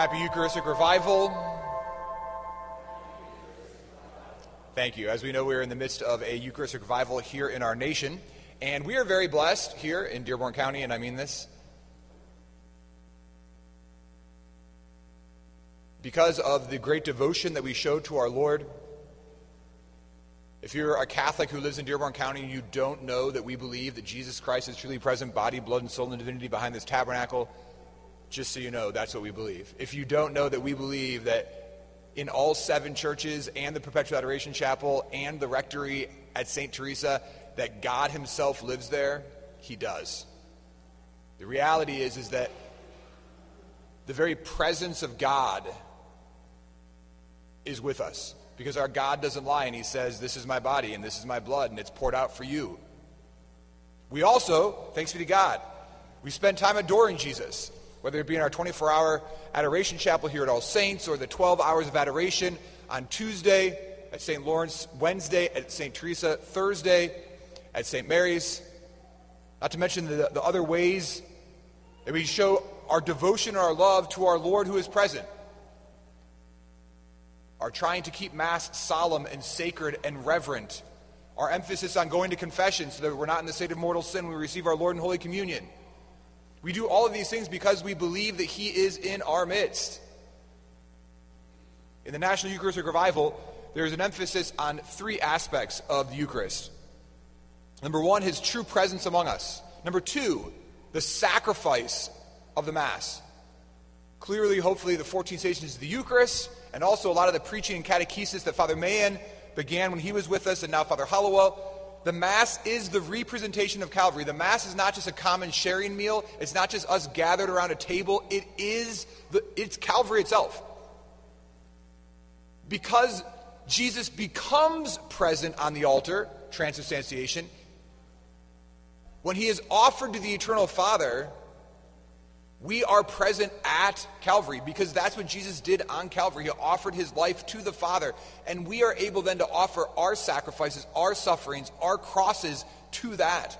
Happy Eucharistic Revival. Thank you. As we know, we're in the midst of a Eucharistic revival here in our nation, and we are very blessed here in Dearborn County, and I mean this. Because of the great devotion that we show to our Lord, if you're a Catholic who lives in Dearborn County and you don't know that we believe that Jesus Christ is truly present, body, blood, and soul, and divinity behind this tabernacle, just so you know, that's what we believe. If you don't know that we believe that in all seven churches and the Perpetual Adoration Chapel and the rectory at St. Teresa, that God Himself lives there, He does. The reality is, is that the very presence of God is with us because our God doesn't lie and He says, This is my body and this is my blood and it's poured out for you. We also, thanks be to God, we spend time adoring Jesus whether it be in our 24 hour adoration chapel here at All Saints or the 12 hours of adoration on Tuesday at St. Lawrence, Wednesday at St. Teresa, Thursday at St. Mary's. Not to mention the, the other ways that we show our devotion and our love to our Lord who is present. Our trying to keep Mass solemn and sacred and reverent. Our emphasis on going to confession so that we're not in the state of mortal sin when we receive our Lord in Holy Communion we do all of these things because we believe that He is in our midst. In the National Eucharistic Revival, there is an emphasis on three aspects of the Eucharist. Number one, His true presence among us. Number two, the sacrifice of the Mass. Clearly, hopefully, the 14 stations of the Eucharist, and also a lot of the preaching and catechesis that Father Mahan began when he was with us, and now Father Hollowell the Mass is the representation of Calvary. The Mass is not just a common sharing meal. It's not just us gathered around a table. It is the, it's Calvary itself. Because Jesus becomes present on the altar, transubstantiation, when he is offered to the eternal Father, we are present at Calvary because that's what Jesus did on Calvary. He offered his life to the Father. And we are able then to offer our sacrifices, our sufferings, our crosses to that.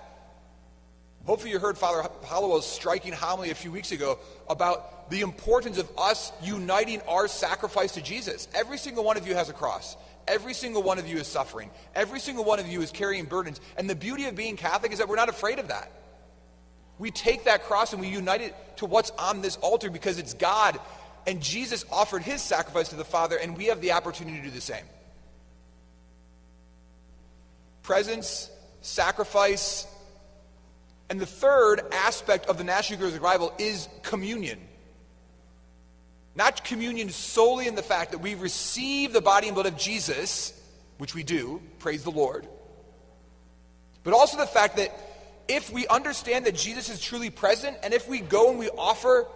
Hopefully, you heard Father Hollowell's striking homily a few weeks ago about the importance of us uniting our sacrifice to Jesus. Every single one of you has a cross. Every single one of you is suffering. Every single one of you is carrying burdens. And the beauty of being Catholic is that we're not afraid of that. We take that cross and we unite it to what's on this altar because it's God. And Jesus offered his sacrifice to the Father, and we have the opportunity to do the same. Presence, sacrifice, and the third aspect of the National Eucharistic Revival is communion. Not communion solely in the fact that we receive the body and blood of Jesus, which we do, praise the Lord, but also the fact that if we understand that Jesus is truly present, and if we go and we offer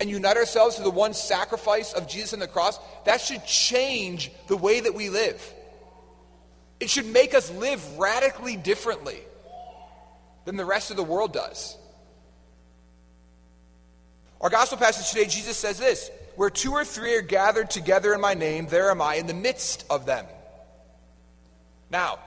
and unite ourselves to the one sacrifice of Jesus on the cross, that should change the way that we live. It should make us live radically differently than the rest of the world does. Our gospel passage today, Jesus says this Where two or three are gathered together in my name, there am I in the midst of them. Now,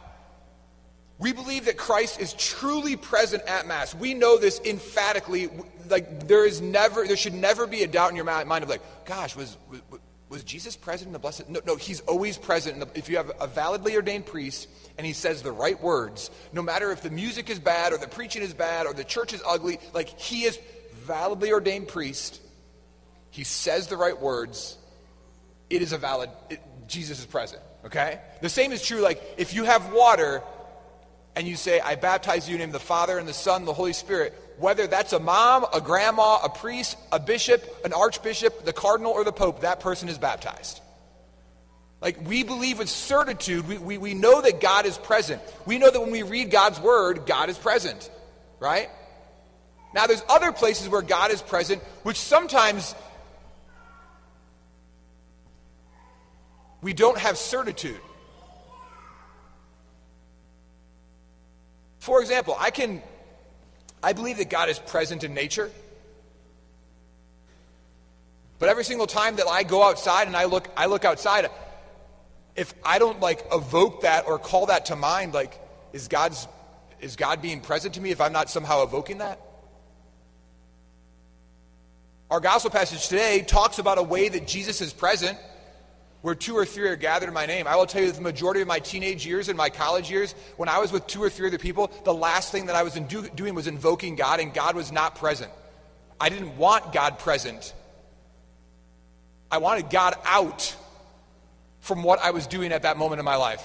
we believe that Christ is truly present at Mass. We know this emphatically. Like, there is never, there should never be a doubt in your mind of like, gosh, was, was, was Jesus present in the Blessed? No, no, he's always present. The, if you have a validly ordained priest and he says the right words, no matter if the music is bad or the preaching is bad or the church is ugly, like, he is validly ordained priest. He says the right words. It is a valid, it, Jesus is present, okay? The same is true, like, if you have water and you say, I baptize you in the name of the Father and the Son and the Holy Spirit, whether that's a mom, a grandma, a priest, a bishop, an archbishop, the cardinal, or the pope, that person is baptized. Like, we believe with certitude, we, we, we know that God is present. We know that when we read God's word, God is present, right? Now, there's other places where God is present, which sometimes we don't have certitude. For example, I can I believe that God is present in nature. But every single time that I go outside and I look I look outside, if I don't like evoke that or call that to mind, like is God's is God being present to me if I'm not somehow evoking that? Our gospel passage today talks about a way that Jesus is present where two or three are gathered in my name. I will tell you that the majority of my teenage years and my college years, when I was with two or three other people, the last thing that I was do- doing was invoking God, and God was not present. I didn't want God present. I wanted God out from what I was doing at that moment in my life.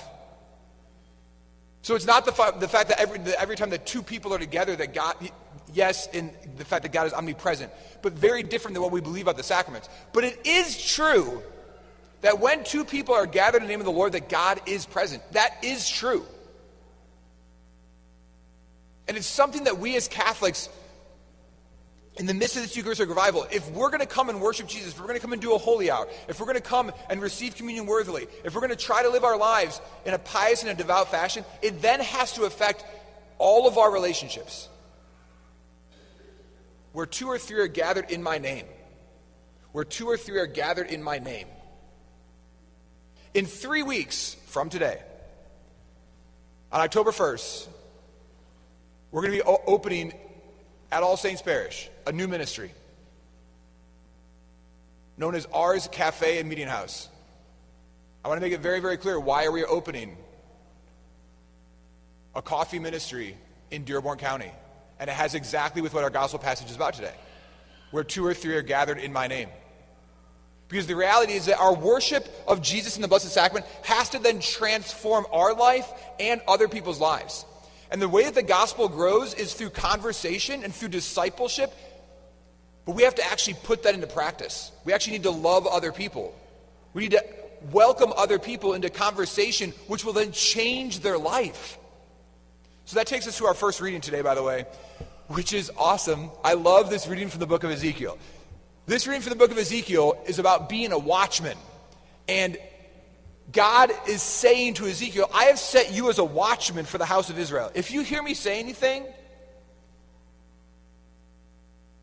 So it's not the, fa- the fact that every, that every time that two people are together that God, yes, in the fact that God is omnipresent, but very different than what we believe about the sacraments. But it is true that when two people are gathered in the name of the Lord, that God is present. That is true. And it's something that we as Catholics in the midst of this Eucharistic revival, if we're going to come and worship Jesus, if we're going to come and do a holy hour, if we're going to come and receive communion worthily, if we're going to try to live our lives in a pious and a devout fashion, it then has to affect all of our relationships. Where two or three are gathered in my name, where two or three are gathered in my name. In three weeks from today, on October 1st, we're going to be opening at All Saints Parish, a new ministry known as Ars Cafe and Meeting House. I want to make it very, very clear why are we opening a coffee ministry in Dearborn County? And it has exactly with what our gospel passage is about today, where two or three are gathered in my name. Because the reality is that our worship of Jesus in the Blessed Sacrament has to then transform our life and other people's lives. And the way that the gospel grows is through conversation and through discipleship. But we have to actually put that into practice. We actually need to love other people. We need to welcome other people into conversation, which will then change their life. So that takes us to our first reading today, by the way, which is awesome. I love this reading from the book of Ezekiel. This reading from the book of Ezekiel is about being a watchman. And God is saying to Ezekiel, I have set you as a watchman for the house of Israel. If you hear me say anything,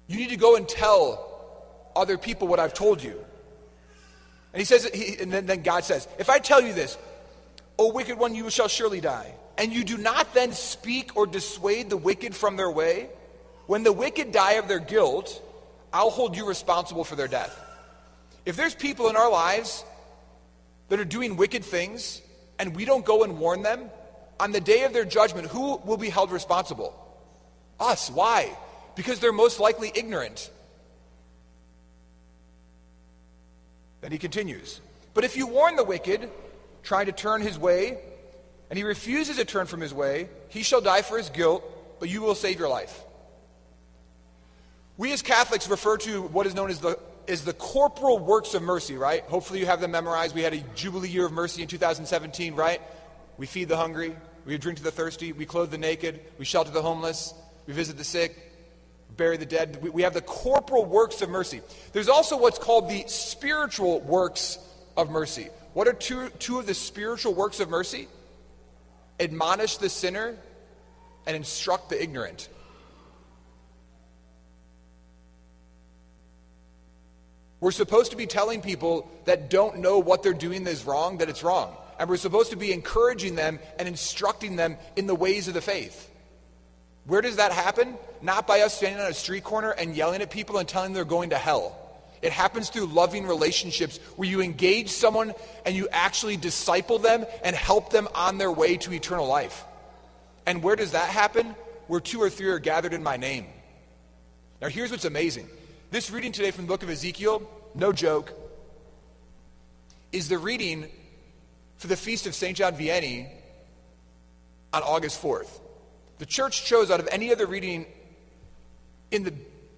you need to go and tell other people what I've told you. And he says, he, and then, then God says, If I tell you this, O wicked one, you shall surely die, and you do not then speak or dissuade the wicked from their way, when the wicked die of their guilt, I'll hold you responsible for their death. If there's people in our lives that are doing wicked things and we don't go and warn them, on the day of their judgment, who will be held responsible? Us. Why? Because they're most likely ignorant. Then he continues But if you warn the wicked, trying to turn his way, and he refuses to turn from his way, he shall die for his guilt, but you will save your life. We as Catholics refer to what is known as the is the corporal works of mercy, right? Hopefully you have them memorized. We had a Jubilee year of mercy in 2017, right? We feed the hungry, we drink to the thirsty, we clothe the naked, we shelter the homeless, we visit the sick, bury the dead. We, we have the corporal works of mercy. There's also what's called the spiritual works of mercy. What are two, two of the spiritual works of mercy? Admonish the sinner and instruct the ignorant. We're supposed to be telling people that don't know what they're doing is wrong that it's wrong. And we're supposed to be encouraging them and instructing them in the ways of the faith. Where does that happen? Not by us standing on a street corner and yelling at people and telling them they're going to hell. It happens through loving relationships where you engage someone and you actually disciple them and help them on their way to eternal life. And where does that happen? Where two or three are gathered in my name. Now, here's what's amazing this reading today from the book of Ezekiel, no joke, is the reading for the feast of St. John Vianney on August 4th. The church chose out of any other reading in the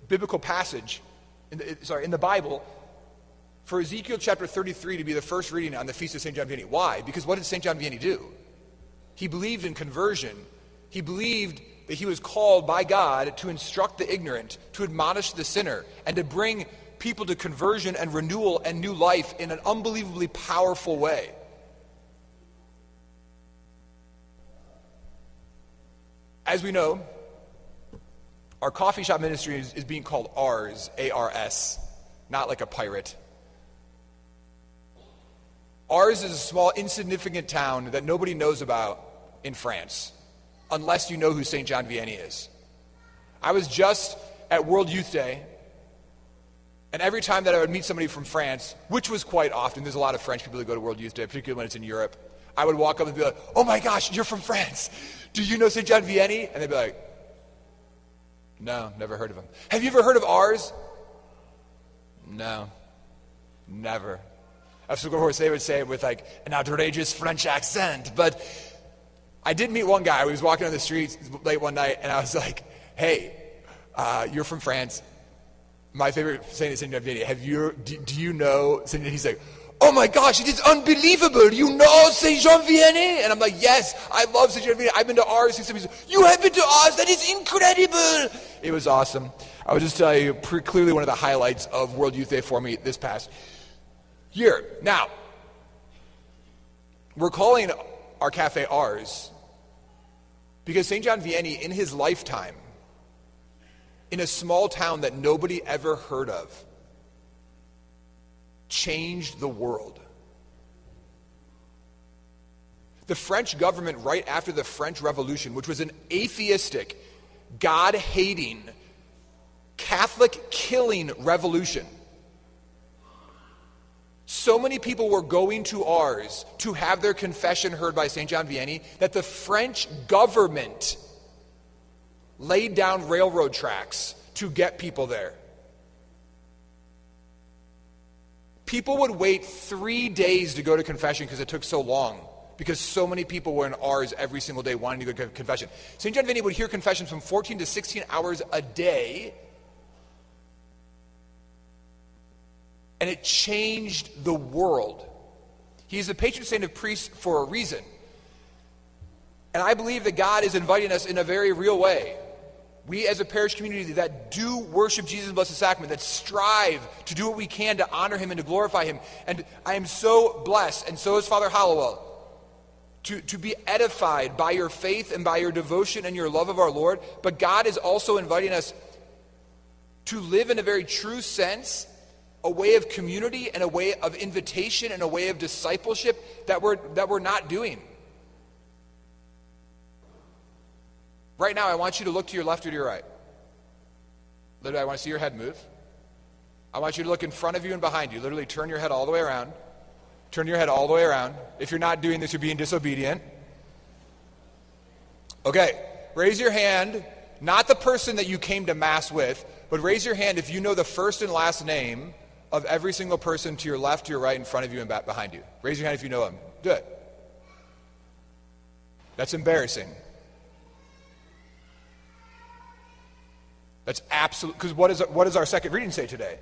biblical passage, in the, sorry, in the Bible, for Ezekiel chapter 33 to be the first reading on the feast of St. John Vianney. Why? Because what did St. John Vianney do? He believed in conversion. He believed that he was called by God to instruct the ignorant, to admonish the sinner, and to bring people to conversion and renewal and new life in an unbelievably powerful way. As we know, our coffee shop ministry is, is being called Ars, A R S, not like a pirate. Ars is a small, insignificant town that nobody knows about in France unless you know who St. John Vianney is. I was just at World Youth Day And every time that I would meet somebody from France, which was quite often, there's a lot of French people that go to World Youth Day, particularly when it's in Europe, I would walk up and be like, oh my gosh, you're from France. Do you know St. John Vianney? And they'd be like, no, never heard of him. Have you ever heard of Ars? No, never. Of course, they would say it with like an outrageous French accent. But I did meet one guy. I was walking on the streets late one night, and I was like, hey, uh, you're from France. My favorite saying is. John Vianney. Have you, do, do you know St. He's like, oh my gosh, it is unbelievable. You know St. Jean Vianney? And I'm like, yes, I love St. Jean Vianney. I've been to Ars. He said, you have been to Ars? That is incredible. It was awesome. I would just tell you, clearly one of the highlights of World Youth Day for me this past year. Now, we're calling our cafe Ars because St. John Vianney, in his lifetime, in a small town that nobody ever heard of, changed the world. The French government, right after the French Revolution, which was an atheistic, God hating, Catholic killing revolution, so many people were going to Ars to have their confession heard by St. John Vianney that the French government laid down railroad tracks to get people there. People would wait three days to go to confession because it took so long, because so many people were in Ars every single day wanting to go to confession. St. John Vianney would hear confessions from 14 to 16 hours a day, and it changed the world. He's the patron saint of priests for a reason. And I believe that God is inviting us in a very real way we as a parish community that do worship Jesus Blessed Sacrament, that strive to do what we can to honor him and to glorify him. And I am so blessed, and so is Father Hollowell, to, to be edified by your faith and by your devotion and your love of our Lord. But God is also inviting us to live in a very true sense a way of community and a way of invitation and a way of discipleship that we're, that we're not doing. Right now, I want you to look to your left or to your right. Literally, I want to see your head move. I want you to look in front of you and behind you. Literally, turn your head all the way around. Turn your head all the way around. If you're not doing this, you're being disobedient. Okay, raise your hand, not the person that you came to Mass with, but raise your hand if you know the first and last name of every single person to your left, to your right, in front of you, and back behind you. Raise your hand if you know them. Do it. That's embarrassing. That's absolute, because what, is, what does our second reading say today?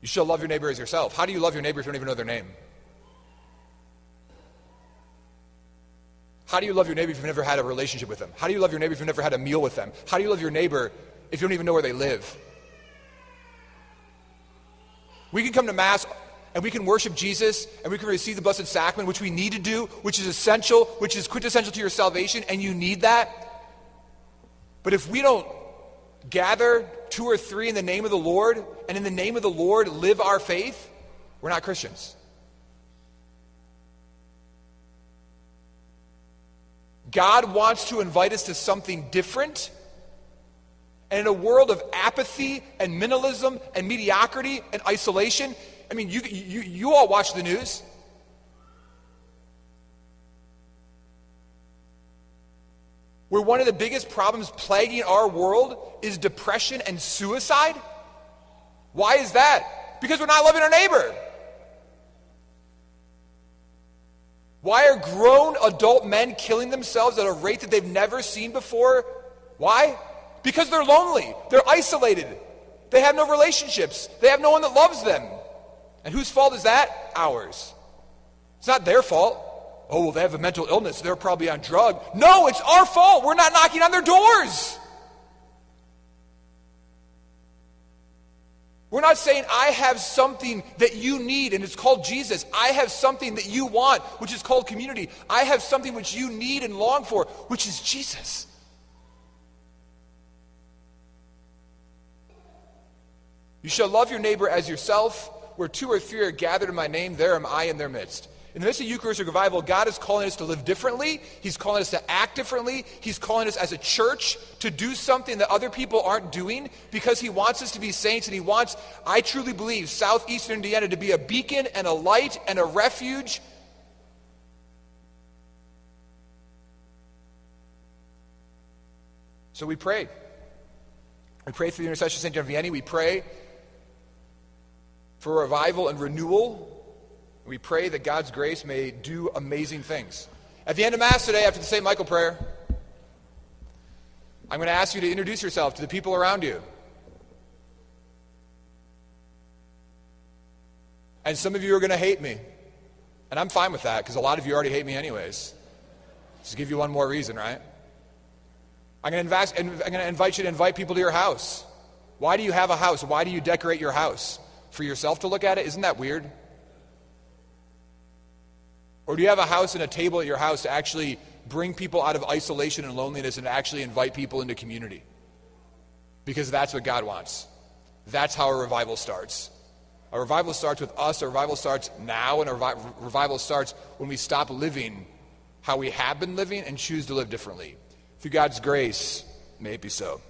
You shall love your neighbor as yourself. How do you love your neighbor if you don't even know their name? How do you love your neighbor if you've never had a relationship with them? How do you love your neighbor if you've never had a meal with them? How do you love your neighbor if you don't even know where they live? We can come to Mass and we can worship Jesus and we can receive the Blessed Sacrament, which we need to do, which is essential, which is quintessential to your salvation, and you need that. But if we don't gather two or three in the name of the Lord, and in the name of the Lord live our faith, we're not Christians. God wants to invite us to something different. And in a world of apathy and minimalism and mediocrity and isolation, I mean, you, you, you all watch the news. where one of the biggest problems plaguing our world is depression and suicide? Why is that? Because we're not loving our neighbor. Why are grown adult men killing themselves at a rate that they've never seen before? Why? Because they're lonely, they're isolated, they have no relationships, they have no one that loves them. And whose fault is that? Ours. It's not their fault oh, well, they have a mental illness. They're probably on drug. No, it's our fault. We're not knocking on their doors. We're not saying, I have something that you need, and it's called Jesus. I have something that you want, which is called community. I have something which you need and long for, which is Jesus. You shall love your neighbor as yourself. Where two or three are gathered in my name, there am I in their midst. In the midst of Eucharistic revival, God is calling us to live differently. He's calling us to act differently. He's calling us as a church to do something that other people aren't doing because He wants us to be saints and He wants, I truly believe, Southeastern Indiana to be a beacon and a light and a refuge. So we pray. We pray through the intercession of St. John Vianney. We pray for revival and renewal. We pray that God's grace may do amazing things. At the end of Mass today, after the St. Michael prayer, I'm going to ask you to introduce yourself to the people around you. And some of you are going to hate me. And I'm fine with that because a lot of you already hate me, anyways. Just give you one more reason, right? I'm going, to invest, I'm going to invite you to invite people to your house. Why do you have a house? Why do you decorate your house? For yourself to look at it? Isn't that weird? Or do you have a house and a table at your house to actually bring people out of isolation and loneliness and actually invite people into community? Because that's what God wants. That's how a revival starts. A revival starts with us, a revival starts now, and a revi- revival starts when we stop living how we have been living and choose to live differently. Through God's grace, may it be so.